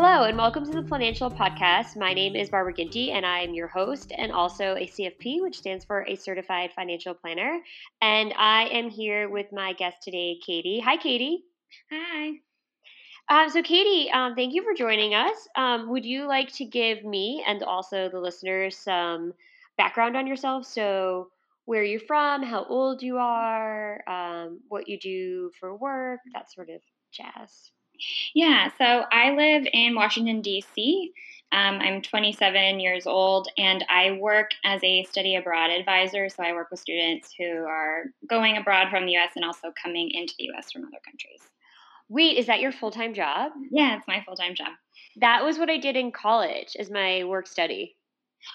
Hello, and welcome to the Planancial Podcast. My name is Barbara Ginty, and I am your host and also a CFP, which stands for a Certified Financial Planner. And I am here with my guest today, Katie. Hi, Katie. Hi. Um, so, Katie, um, thank you for joining us. Um, would you like to give me and also the listeners some background on yourself? So, where you're from, how old you are, um, what you do for work, that sort of jazz. Yeah, so I live in Washington, D.C. Um, I'm 27 years old and I work as a study abroad advisor. So I work with students who are going abroad from the US and also coming into the US from other countries. Wait, is that your full time job? Yeah, it's my full time job. That was what I did in college as my work study.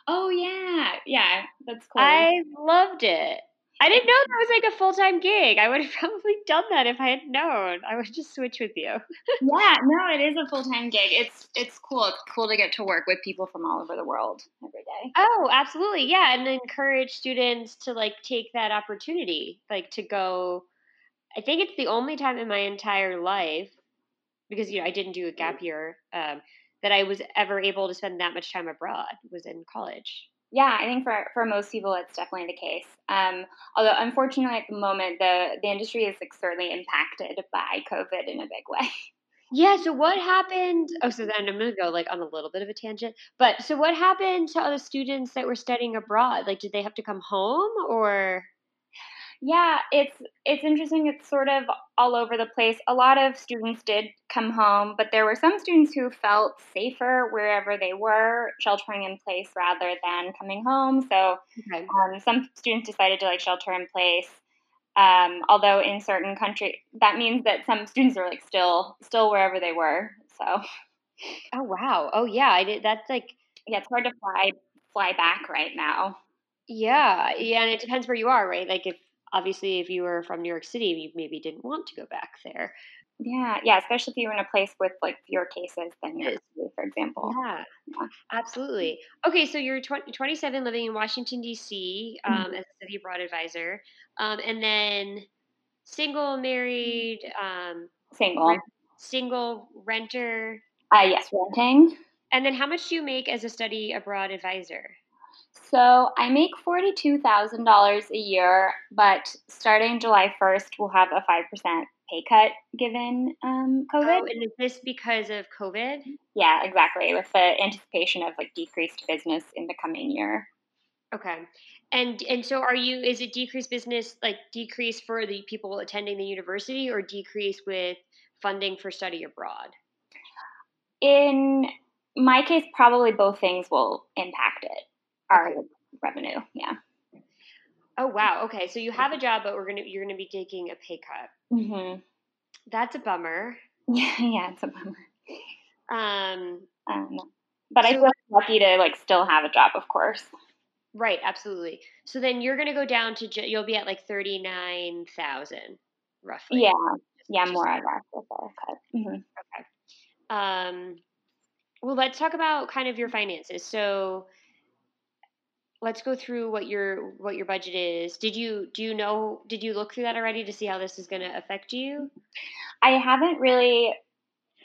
Oh, yeah. Yeah, that's cool. I loved it. I didn't know that was like a full time gig. I would have probably done that if I had known. I would just switch with you. yeah, no, it is a full time gig. It's it's cool. It's cool to get to work with people from all over the world every day. Oh, absolutely. Yeah, and encourage students to like take that opportunity, like to go. I think it's the only time in my entire life because you know I didn't do a gap year um, that I was ever able to spend that much time abroad was in college. Yeah, I think for, for most people, it's definitely the case. Um, although, unfortunately, at the moment, the, the industry is like, certainly impacted by COVID in a big way. Yeah. So what happened? Oh, so then I'm going to go like on a little bit of a tangent. But so what happened to other students that were studying abroad? Like, did they have to come home or? Yeah, it's it's interesting. It's sort of all over the place. A lot of students did come home, but there were some students who felt safer wherever they were, sheltering in place rather than coming home. So okay. um, some students decided to like shelter in place. Um, although in certain countries, that means that some students are like still still wherever they were. So. Oh wow! Oh yeah, I did. That's like yeah, it's hard to fly fly back right now. Yeah, yeah, and it depends where you are, right? Like if obviously if you were from New York City, you maybe didn't want to go back there. Yeah, yeah, especially if you were in a place with like fewer cases than New York City, for example. Yeah, yeah. absolutely. Okay, so you're 20, 27, living in Washington D.C. Um, mm-hmm. as a city abroad advisor, um, and then single, married, um, single, rent, single renter. Uh, yes, renting. And then, how much do you make as a study abroad advisor? So I make $42,000 a year, but starting July 1st, we'll have a 5% pay cut given um, COVID. Oh, and is this because of COVID? Yeah, exactly. With the anticipation of like decreased business in the coming year. Okay. And and so are you is it decreased business like decrease for the people attending the university or decrease with funding for study abroad? In my case probably both things will impact it our revenue. Yeah. Oh wow. Okay, so you have a job, but we're gonna you're gonna be taking a pay cut. Mm-hmm. That's a bummer. Yeah, yeah, it's a bummer. Um, um but so, I feel lucky to like still have a job, of course. Right, absolutely. So then you're gonna go down to you'll be at like thirty nine thousand, roughly. Yeah, yeah, more or less cut. Mm-hmm. Okay. Um, well, let's talk about kind of your finances. So let's go through what your what your budget is. Did you do you know did you look through that already to see how this is going to affect you? I haven't really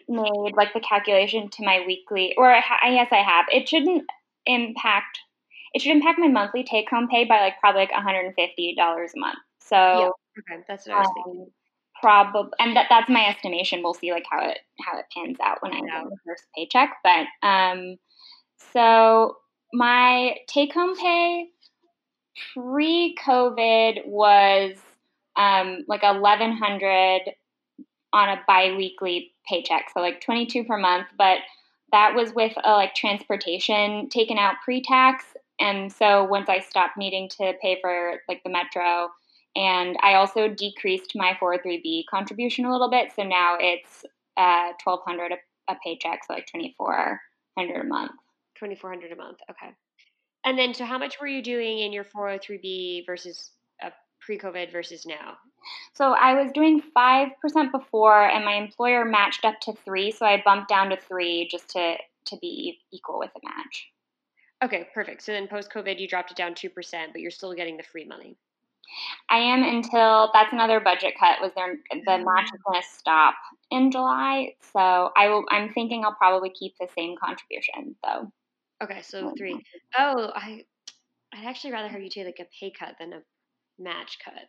made like the calculation to my weekly, or I, I guess I have. It shouldn't impact. It should impact my monthly take home pay by like probably like one hundred and fifty dollars a month. So yeah, okay, that's what I was thinking. um, probably, and that that's my estimation. We'll see like how it how it pans out when I get the first paycheck. But um, so my take home pay pre COVID was um like eleven hundred on a biweekly paycheck, so like twenty two per month, but that was with a like transportation taken out pre tax. And so once I stopped needing to pay for like the metro, and I also decreased my 403b contribution a little bit, so now it's uh, 1200 a, a paycheck, so like 2400 a month. 2400 a month. Okay. And then so how much were you doing in your 403b versus uh, pre-COVID versus now? So I was doing 5% before and my employer matched up to 3, so I bumped down to 3 just to to be equal with the match. Okay, perfect. So then post COVID you dropped it down 2%, but you're still getting the free money. I am until that's another budget cut. Was there the match is going to stop in July? So I will. I'm thinking I'll probably keep the same contribution though. Okay, so three. Oh, I I'd actually rather have you take like a pay cut than a match cut.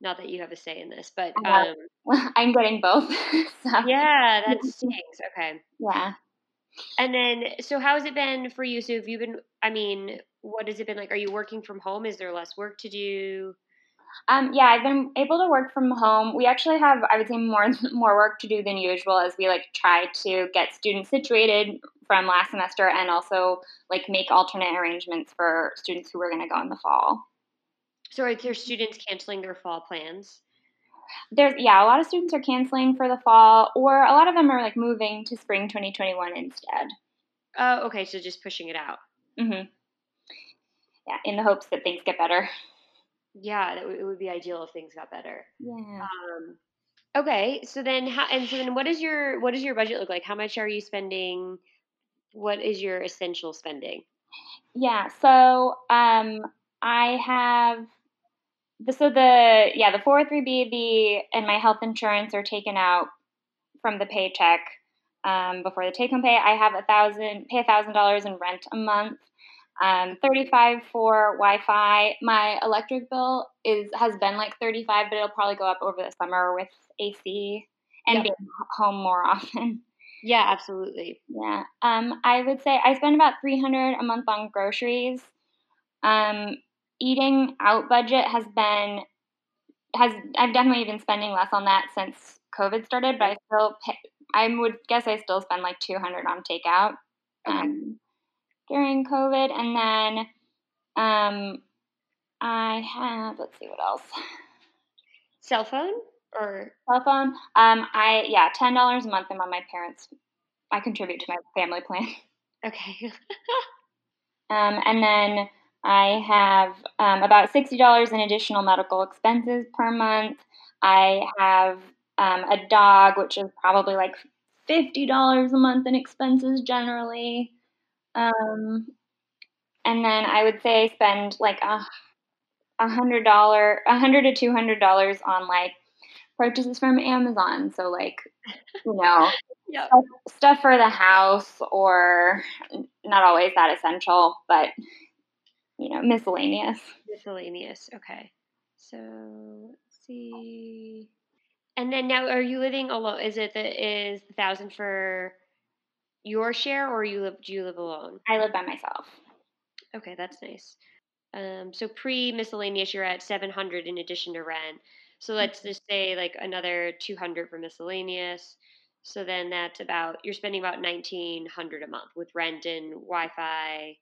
Not that you have a say in this, but um, I'm getting both. so. Yeah, that stinks. Okay. Yeah. And then, so how has it been for you? So have you been? I mean, what has it been like? Are you working from home? Is there less work to do? Um, yeah, I've been able to work from home. We actually have, I would say, more more work to do than usual as we like try to get students situated from last semester and also like make alternate arrangements for students who are going to go in the fall. So are there students canceling their fall plans? There's yeah, a lot of students are canceling for the fall, or a lot of them are like moving to spring 2021 instead. Oh, okay, so just pushing it out. Mm-hmm. Yeah, in the hopes that things get better. Yeah, that w- it would be ideal if things got better. Yeah. Um, okay, so then how and so then what is your what does your budget look like? How much are you spending? What is your essential spending? Yeah, so um, I have the so the yeah the 403b the and my health insurance are taken out from the paycheck um, before the take home pay. I have a thousand pay a thousand dollars in rent a month. Um, 35 for Wi-Fi. My electric bill is has been like 35, but it'll probably go up over the summer with AC and Yep. being home more often. Yeah, absolutely. Yeah. Um, I would say I spend about 300 a month on groceries. Um, eating out budget has been has I've definitely been spending less on that since COVID started, but I still pay, I would guess I still spend like 200 on takeout um, during COVID, and then um, I have let's see what else. Cell phone or Cell phone. Um, I yeah, ten dollars a month. I'm on my parents. I contribute to my family plan. okay. Um, and then I have um, about $60 in additional medical expenses per month. I have um, a dog, which is probably like $50 a month in expenses generally. Um, and then I would say I spend like a a hundred dollar, a hundred to two hundred dollars on like purchases from Amazon. So like, you know, yeah. stuff, stuff for the house or not always that essential, but you know, miscellaneous. Miscellaneous. Okay. So let's see. And then now, are you living alone? Is it the is the thousand for your share, or you live? Do you live alone? I live by myself. Okay, that's nice. Um, so pre miscellaneous, you're at seven hundred in addition to rent. So let's just say like another two hundred for miscellaneous. So then that's about you're spending about nineteen hundred a month with rent and Wi-Fi,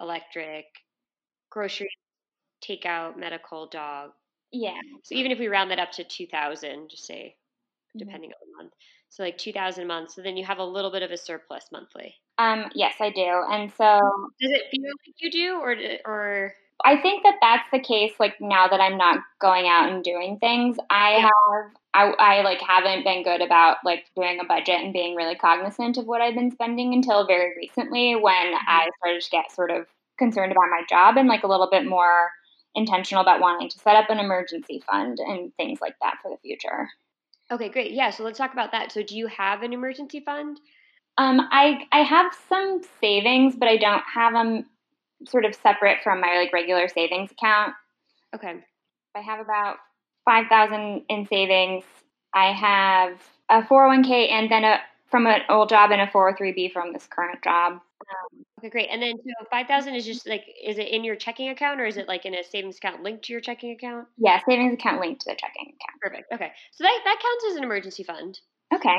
electric, grocery, takeout, medical, dog. Yeah. So even if we round that up to two thousand, just say Mhm. depending on the month, so like two thousand a month. So then you have a little bit of a surplus monthly. Um, yes, I do. And so Does it feel like you do, or or I think that that's the case. Like now that I'm not going out and doing things, I have I, I like haven't been good about like doing a budget and being really cognizant of what I've been spending until very recently when I started to get sort of concerned about my job and like a little bit more intentional about wanting to set up an emergency fund and things like that for the future. Okay, great. Yeah, so let's talk about that. So, do you have an emergency fund? Um, I I have some savings, but I don't have them sort of separate from my like regular savings account. Okay. I have about five thousand in savings. I have a four hundred one k and then a from an old job and a four hundred oh three b from this current job. Um, okay, great. And then so five thousand is just like is it in your checking account or is it like in a savings account linked to your checking account? Yeah, savings account linked to the checking account. Perfect. Okay, so that that counts as an emergency fund. Okay.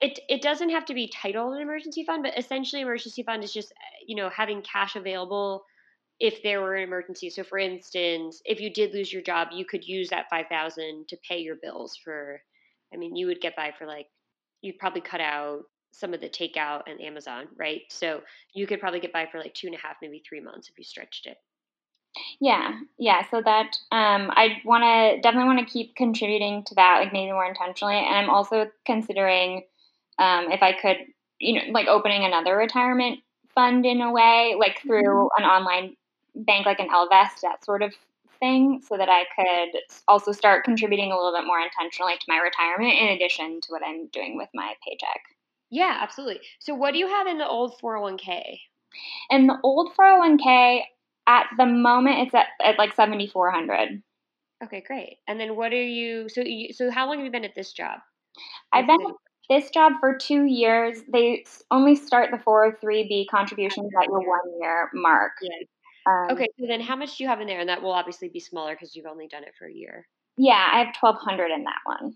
It it doesn't have to be titled an emergency fund, but essentially, emergency fund is just you know having cash available if there were an emergency. So, for instance, if you did lose your job, you could use that five thousand to pay your bills for. I mean, you would get by for like you'd probably cut out some of the takeout and Amazon, right? So you could probably get by for like two and a half, maybe three months if you stretched it. Yeah, yeah. So that um, I want to definitely want to keep contributing to that, like maybe more intentionally. And I'm also considering um, if I could, you know, like opening another retirement fund in a way, like through mm-hmm. an online bank like an Ellevest, that sort of thing, so that I could also start contributing a little bit more intentionally to my retirement in addition to what I'm doing with my paycheck. Yeah, absolutely. So, what do you have in the old 401k? In the old 401k, at the moment, it's at, at like 7,400. Okay, great. And then what are you? So, you, so how long have you been at this job? I've been at this job for two years. They only start the 403b contributions at your one year mark. Yeah. Um, okay, so then how much do you have in there? And that will obviously be smaller because you've only done it for a year. Yeah, I have 1200 in that one.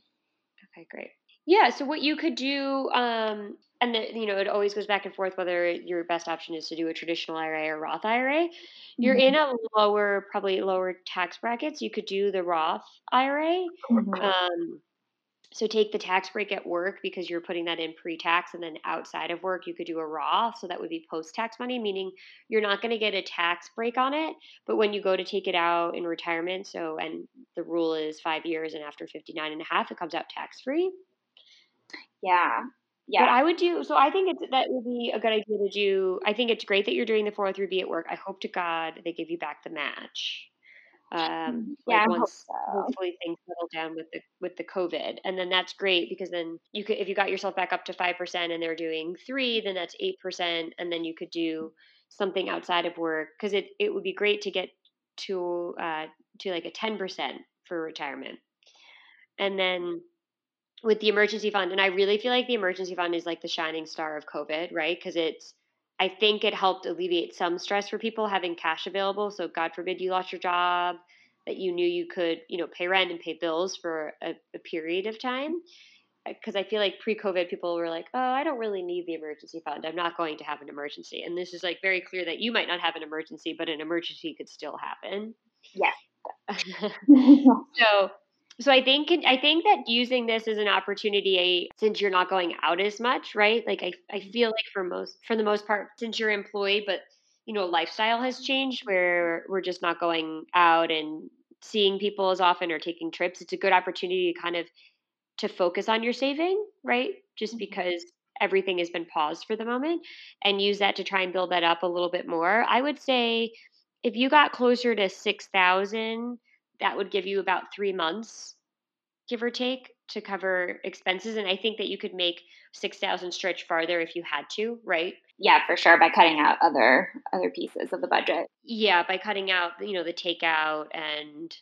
Okay, great. Yeah, so what you could do, um, and the, you know, it always goes back and forth whether your best option is to do a traditional IRA or Roth IRA. You're mm-hmm. in a lower, probably lower tax brackets. You could do the Roth IRA. Mm-hmm. Um, so take the tax break at work because you're putting that in pre-tax and then outside of work you could do a Roth. So that would be post-tax money, meaning you're not going to get a tax break on it. But when you go to take it out in retirement, so and the rule is five years and after 59 and a half, it comes out tax-free. Yeah. Yeah. But I would do so I think it's that would be a good idea to do I think it's great that you're doing the 403b at work. I hope to God they give you back the match. Um, yeah, like once so. hopefully things settle down with the with the COVID, and then that's great because then you could if you got yourself back up to five percent and they're doing three, then that's eight percent, and then you could do something outside of work because it it would be great to get to uh, to like a ten percent for retirement, and then with the emergency fund, and I really feel like the emergency fund is like the shining star of COVID, right? Because it's I think it helped alleviate some stress for people having cash available. So God forbid you lost your job, that you knew you could, you know, pay rent and pay bills for a, a period of time. Uh, because I feel like pre-COVID, people were like, "Oh, I don't really need the emergency fund. I'm not going to have an emergency." And this is like very clear that you might not have an emergency, but an emergency could still happen. Yes. so so I think I think that using this as an opportunity, since you're not going out as much, right? Like I, I feel like for most for the most part, since you're employed, but you know, lifestyle has changed where we're just not going out and seeing people as often or taking trips. It's a good opportunity to kind of to focus on your saving, right? Just mm-hmm. because everything has been paused for the moment and use that to try and build that up a little bit more. I would say if you got closer to 6,000 that would give you about three months, give or take, to cover expenses. And I think that you could make six thousand stretch farther if you had to, right? Yeah, for sure. By cutting out other other pieces of the budget. Yeah, by cutting out you know the takeout and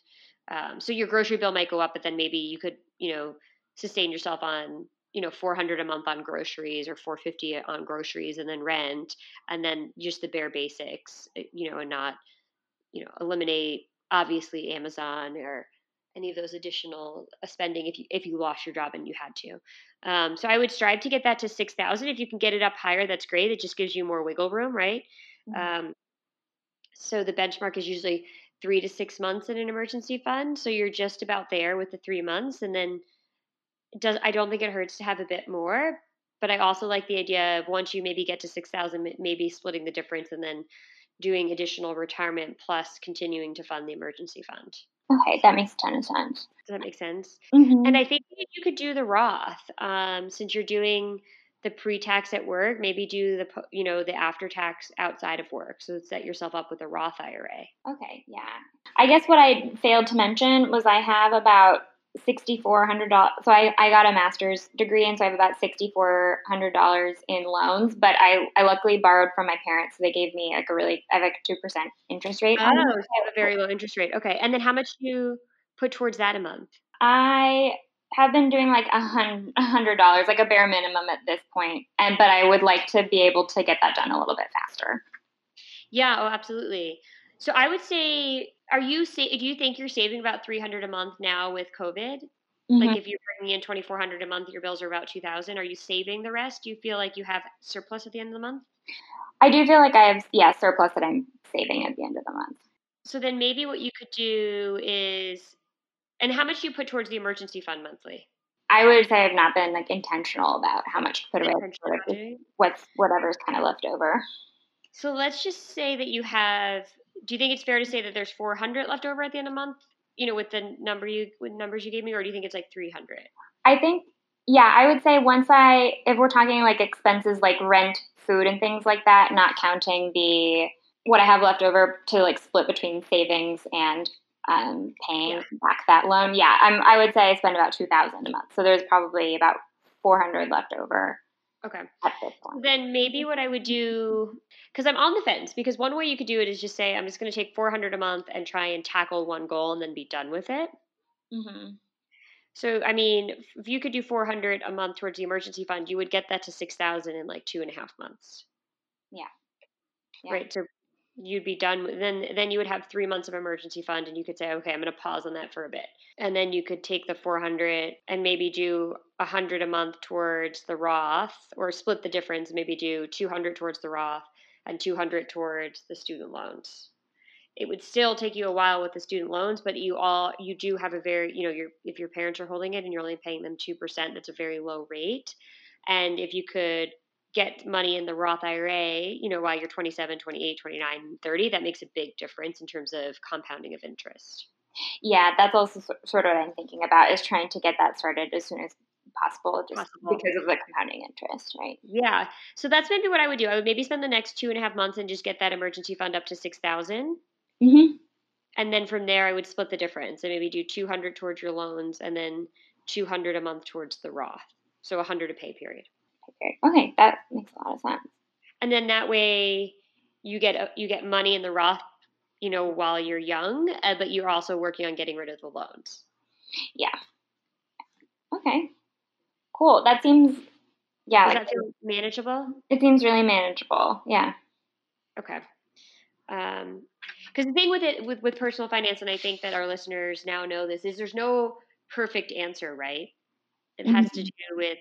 um, so your grocery bill might go up, but then maybe you could you know sustain yourself on you know 400 a month on groceries or 450 on groceries and then rent and then just the bare basics eh, you know and not you know eliminate obviously Amazon or any of those additional uh, spending if you if you lost your job and you had to. Um, so I would strive to get that to six thousand. If you can get it up higher, that's great. It just gives you more wiggle room, right? Mm-hmm. Um, so the benchmark is usually three to six months in an emergency fund. So you're just about there with the three months, and then does I don't think it hurts to have a bit more. But I also like the idea of once you maybe get to six thousand, maybe splitting the difference and then doing additional retirement plus continuing to fund the emergency fund. Okay, that makes a ton of sense. Does that make sense? Mm-hmm. And I think you could do the Roth um, since you're doing the pre-tax at work. Maybe do the you know the after-tax outside of work. So set yourself up with a Roth IRA. Okay, yeah. I guess what I failed to mention was I have about $6,400. So I, I got a master's degree, and so I have about $6,400 in loans. But I, I luckily borrowed from my parents. So they gave me like a really, I have like a 2% interest rate. Oh, so you have a very low interest rate. Okay. And then how much do you put towards that a month? I have been doing like a hundred dollars, like a bare minimum at this point. And but I would like to be able to get that done a little bit faster. Yeah, oh absolutely. So I would say are you sa- do you think you're saving about 300 a month now with covid mm-hmm. like if you're bringing in 2400 a month your bills are about 2000 are you saving the rest do you feel like you have surplus at the end of the month i do feel like i have yeah surplus that i'm saving at the end of the month so then maybe what you could do is and how much do you put towards the emergency fund monthly I would say I've not been like intentional about how much to put away. What's whatever's kind of left over. So let's just say that you have do you think it's fair to say that there's 400 left over at the end of the month? You know, with the number you with numbers you gave me, or do you think it's like 300? I think, yeah, I would say once I, if we're talking like expenses like rent, food, and things like that, not counting the what I have left over to like split between savings and um, paying yeah. back that loan. Yeah, I'm, I would say I spend about 2000 a month. So there's probably about 400 left over. Okay. At this point. Then maybe what I would do because I'm on the fence. Because one way you could do it is just say, I'm just going to take 400 a month and try and tackle one goal and then be done with it. Mm-hmm. So, I mean, if you could do 400 a month towards the emergency fund, you would get that to 6,000 in like two and a half months. Yeah. yeah. Right. So you'd be done with, then then you would have three months of emergency fund and you could say okay i'm going to pause on that for a bit. And then you could take the 400 and maybe do 100 a month towards the roth or split the difference maybe do 200 towards the roth and 200 towards the student loans. It would still take you a while with the student loans but you all you do have a very you know your if your parents are holding it and you're only paying them 2% that's a very low rate. And if you could get money in the Roth IRA, you know, while you're 27, 28, 29, 30, that makes a big difference in terms of compounding of interest. Yeah, that's also sort of what I'm thinking about is trying to get that started as soon as possible just possible. because of the compounding interest, right? Yeah. So that's maybe what I would do. I would maybe spend the next two and a half months and just get that emergency fund up to 6000 mm-hmm. And then from there, I would split the difference and maybe do 200 towards your loans and then 200 a month towards the Roth. So 100 a pay period. Okay, that makes a lot of sense. And then that way, you get you get money in the Roth, you know, while you're young, uh, but you're also working on getting rid of the loans. Yeah. Okay. Cool. That seems yeah. Like, that feel manageable? It seems really manageable. Yeah. Okay. Um, because the thing with it with with personal finance, and I think that our listeners now know this is there's no perfect answer, right? It has mm-hmm. to do with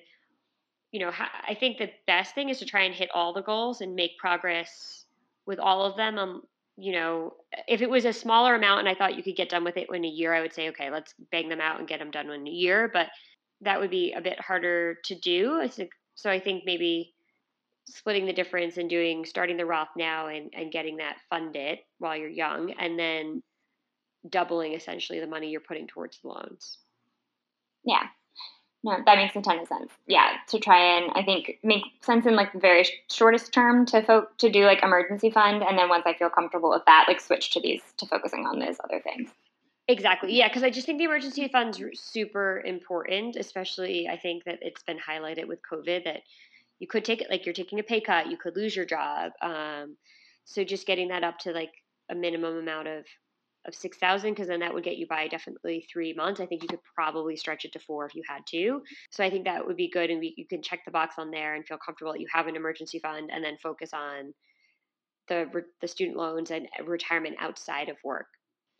you know, I think the best thing is to try and hit all the goals and make progress with all of them. Um, you know, if it was a smaller amount and I thought you could get done with it in a year, I would say, okay, let's bang them out and get them done in a year. But that would be a bit harder to do. So I think maybe splitting the difference and doing starting the Roth now and, and getting that funded while you're young, and then doubling essentially the money you're putting towards the loans. Yeah, no, that makes a ton of sense. Yeah, to try and I think make sense in like the very shortest term to fo- to do like emergency fund, and then once I feel comfortable with that, like switch to these to focusing on those other things. Exactly. Yeah, because I just think the emergency fund's super important, especially I think that it's been highlighted with COVID that you could take it like you're taking a pay cut, you could lose your job. Um, so just getting that up to like a minimum amount of of 6000 because then that would get you by definitely three months. I think you could probably stretch it to four if you had to. So i think that would be good and we, you can check the box on there and feel comfortable that you have an emergency fund and then focus on the the student loans and retirement outside of work.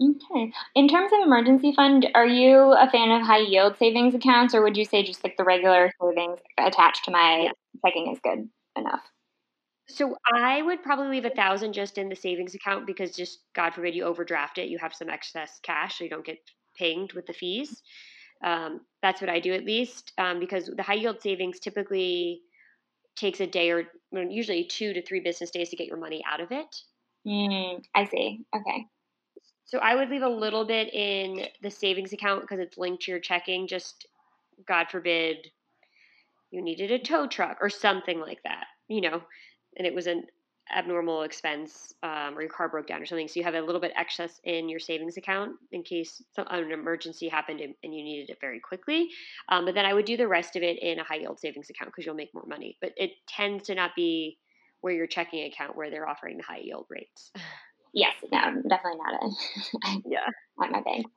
Okay. In terms of emergency fund are you a fan of high yield savings accounts or would you say just like the regular savings attached to my yeah. checking is good enough so I would probably leave a thousand just in the savings account because just God forbid you overdraft it, you have some excess cash, so you don't get pinged with the fees. Um, that's what I do at least um, because the high yield savings typically takes a day or usually two to three business days to get your money out of it. Mm, I see. Okay. So I would leave a little bit in the savings account because it's linked to your checking. Just God forbid you needed a tow truck or something like that. You know, and it was an abnormal expense um, or your car broke down or something. So you have a little bit excess in your savings account in case some, an emergency happened and, and you needed it very quickly. Um, but then I would do the rest of it in a high yield savings account because you'll make more money. But it tends to not be where your checking account where they're offering the high yield rates. Yes, no, definitely not a yeah at my bank.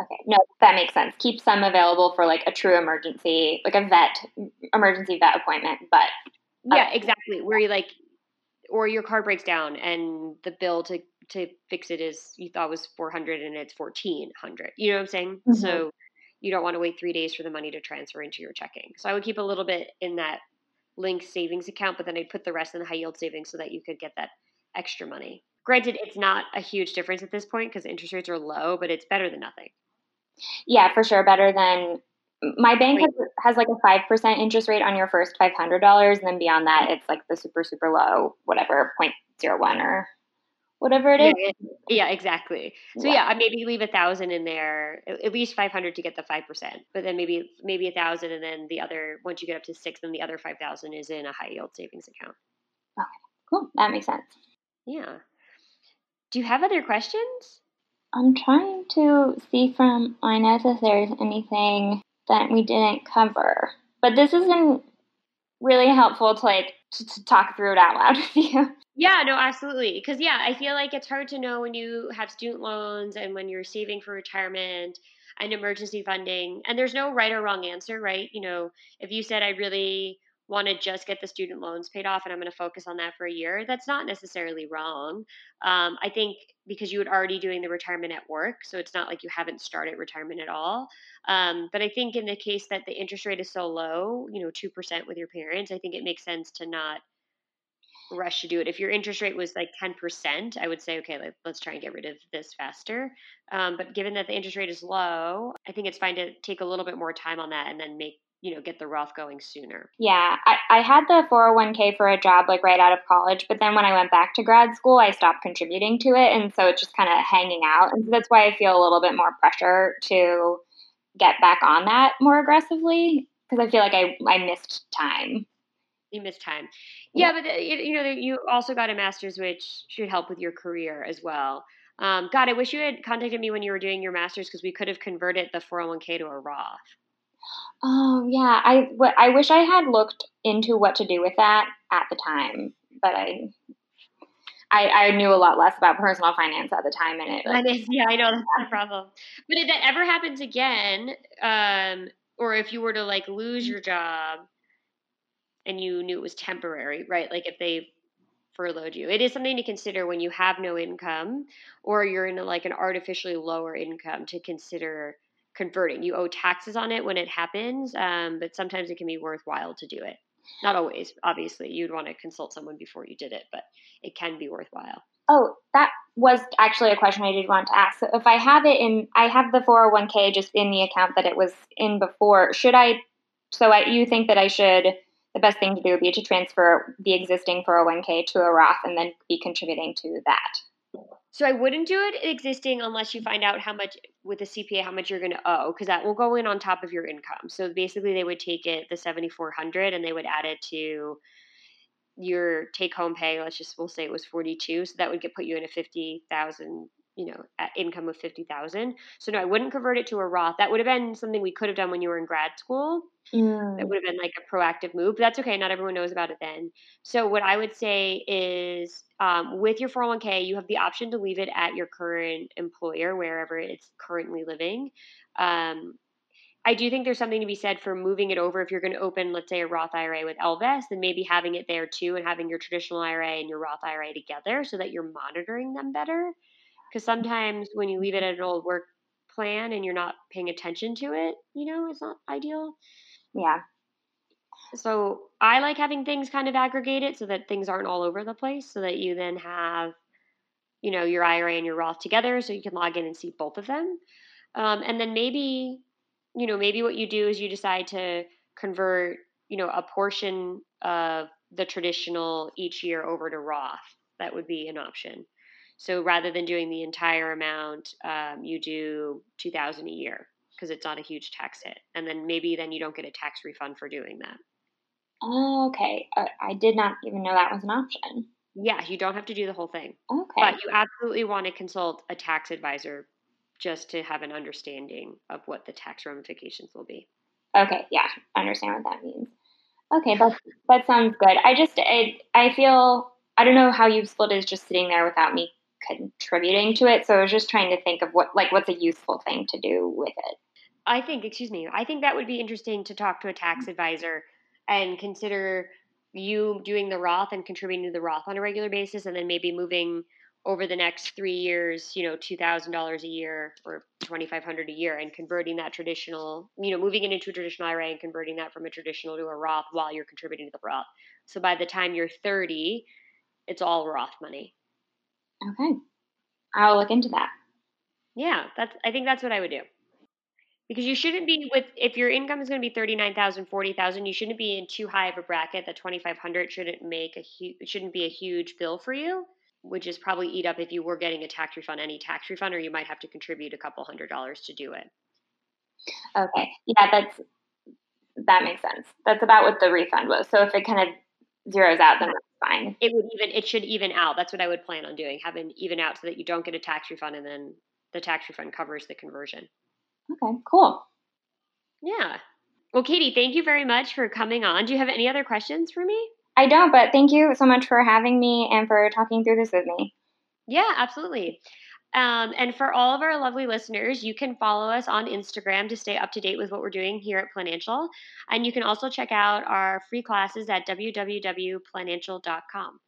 Okay, no, that makes sense. Keep some available for like a true emergency, like a vet emergency vet appointment. But yeah, exactly. Where you like, or your car breaks down and the bill to to fix it is you thought was four hundred and it's fourteen hundred. You know what I'm saying? Mm-hmm. So you don't want to wait three days for the money to transfer into your checking. So I would keep a little bit in that link savings account, but then I'd put the rest in the high yield savings so that you could get that extra money. Granted, it's not a huge difference at this point because interest rates are low, but it's better than nothing. Yeah, for sure. Better than my bank has, has like a 5% interest rate on your first $500. And then beyond that, it's like the super, super low, whatever, 0.01 or whatever it is. Yeah, yeah exactly. So yeah. yeah, maybe leave a thousand in there, at least 500 to get the 5%, but then maybe, maybe a thousand. And then the other, once you get up to six, then the other 5,000 is in a high yield savings account. Okay, cool. That makes sense. Yeah. Do you have other questions? I'm trying to see from Inez if there's anything that we didn't cover. But this isn't really helpful to like to, to talk through it out loud with you. Yeah, no, absolutely. Because yeah, I feel like it's hard to know when you have student loans and when you're saving for retirement and emergency funding. And there's no right or wrong answer, right? You know, if you said I really want to just get the student loans paid off and I'm going to focus on that for a year, that's not necessarily wrong. Um, I think because you were already doing the retirement at work, so it's not like you haven't started retirement at all. Um, but I think in the case that the interest rate is so low, you know, 2% with your parents, I think it makes sense to not rush to do it. If your interest rate was like 10%, I would say, okay, let, us try and get rid of this faster. Um, but given that the interest rate is low, I think it's fine to take a little bit more time on that and then make you know get the Roth going sooner. Yeah, I, I had the 401k for a job like right out of college, but then when I went back to grad school, I stopped contributing to it, and so it's just kind of hanging out, and so that's why I feel a little bit more pressure to get back on that more aggressively because I feel like I I missed time. You missed time, yeah, yeah but uh, you know you also got a master's, which should help with your career as well. Um, God, I wish you had contacted me when you were doing your master's because we could have converted the 401k to a Roth. Oh yeah, I, wish I had looked into what to do with that at the time, but I I, I knew a lot less about personal finance at the time, and it. Like, yeah, I know that's the problem. But if that ever happens again, um, or if you were to like lose your job, and you knew it was temporary, right? Like if they furloughed you, it is something to consider when you have no income, or you're in a, like an artificially lower income to consider converting. You owe taxes on it when it happens, um, but sometimes it can be worthwhile to do it. Not always, obviously. You'd want to consult someone before you did it, but it can be worthwhile. Oh, that was actually a question I did want to ask. So if I have it in, I have the 401k just in the account that it was in before. Should I, so I, you think that I should, the best thing to do would be to transfer the existing 401k to a Roth and then be contributing to that? So I wouldn't do it existing unless you find out how much with a CPA how much you're going to owe because that will go in on top of your income. So basically they would take it the 7400 and they would add it to your take home pay. Let's just we'll say it was 42, so that would get put you in a 50,000 you know, income of 50,000. So no, I wouldn't convert it to a Roth. That would have been something we could have done when you were in grad school. Mm. That would have been like a proactive move. But that's okay. Not everyone knows about it then. So what I would say is um, with your 401k, you have the option to leave it at your current employer, wherever it's currently living. Um, I do think there's something to be said for moving it over. If you're going to open, let's say, a Roth IRA with Ellevest, then maybe having it there too and having your traditional IRA and your Roth IRA together so that you're monitoring them better because sometimes when you leave it at an old work plan and you're not paying attention to it, you know, it's not ideal. Yeah. So I like having things kind of aggregated so that things aren't all over the place, so that you then have, you know, your IRA and your Roth together, so you can log in and see both of them. Um, and then maybe, you know, maybe what you do is you decide to convert, you know, a portion of the traditional each year over to Roth. That would be an option. So rather than doing the entire amount, um, you do two thousand a year because it's not a huge tax hit, and then maybe then you don't get a tax refund for doing that. Oh, okay. Uh, I did not even know that was an option. Yeah, you don't have to do the whole thing. Okay. But you absolutely want to consult a tax advisor just to have an understanding of what the tax ramifications will be. Okay, yeah, I understand what that means. Okay, that that sounds good. I just I, I feel I don't know how useful it is just sitting there without me contributing to it. So I was just trying to think of what like what's a useful thing to do with it. I think, excuse me, I think that would be interesting to talk to a tax mm-hmm. advisor and consider you doing the Roth and contributing to the Roth on a regular basis and then maybe moving over the next three years, you know, two thousand dollars a year or twenty five hundred a year, and converting that traditional, you know, moving it into a traditional IRA and converting that from a traditional to a Roth while you're contributing to the Roth. So by the time you're thirty, it's all Roth money. Okay, I'll look into that. Yeah, that's. I think that's what I would do. Because you shouldn't be with if your income is going to be 39,000, 40,000, you shouldn't be in too high of a bracket that 2500 shouldn't make a huge shouldn't be a huge bill for you which is probably eat up if you were getting a tax refund, any tax refund, or you might have to contribute a couple hundred dollars to do it. Okay. Yeah, that's that makes sense. That's about what the refund was. So if it kind of zeroes out, then fine. It would even it should even out. That's what I would plan on doing. Have an even out so that you don't get a tax refund and then the tax refund covers the conversion. Okay, cool. Yeah. Well, Katie, thank you very much for coming on. Do you have any other questions for me? I don't, but thank you so much for having me and for talking through this with me. Yeah, absolutely. Um, and for all of our lovely listeners, you can follow us on Instagram to stay up to date with what we're doing here at Planancial. And you can also check out our free classes at www.planancial.com.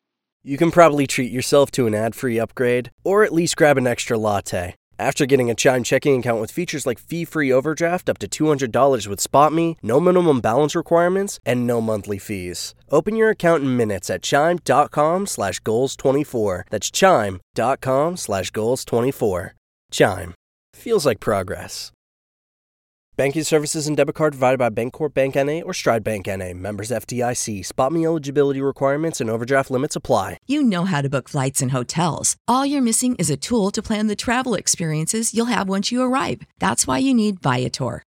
You can probably treat yourself to an ad free upgrade, or at least grab an extra latte. After getting a Chime checking account with features like fee free overdraft up to $200 with SpotMe, no minimum balance requirements, and no monthly fees. Open your account in minutes at chime.com slash goals24. That's chime.com slash goals24. Chime. Feels like progress. Banking services and debit card provided by Bancorp Bank NA or Stride Bank NA. Members FDIC. SpotMe eligibility requirements and overdraft limits apply. You know how to book flights and hotels. All you're missing is a tool to plan the travel experiences you'll have once you arrive. That's why you need Viator.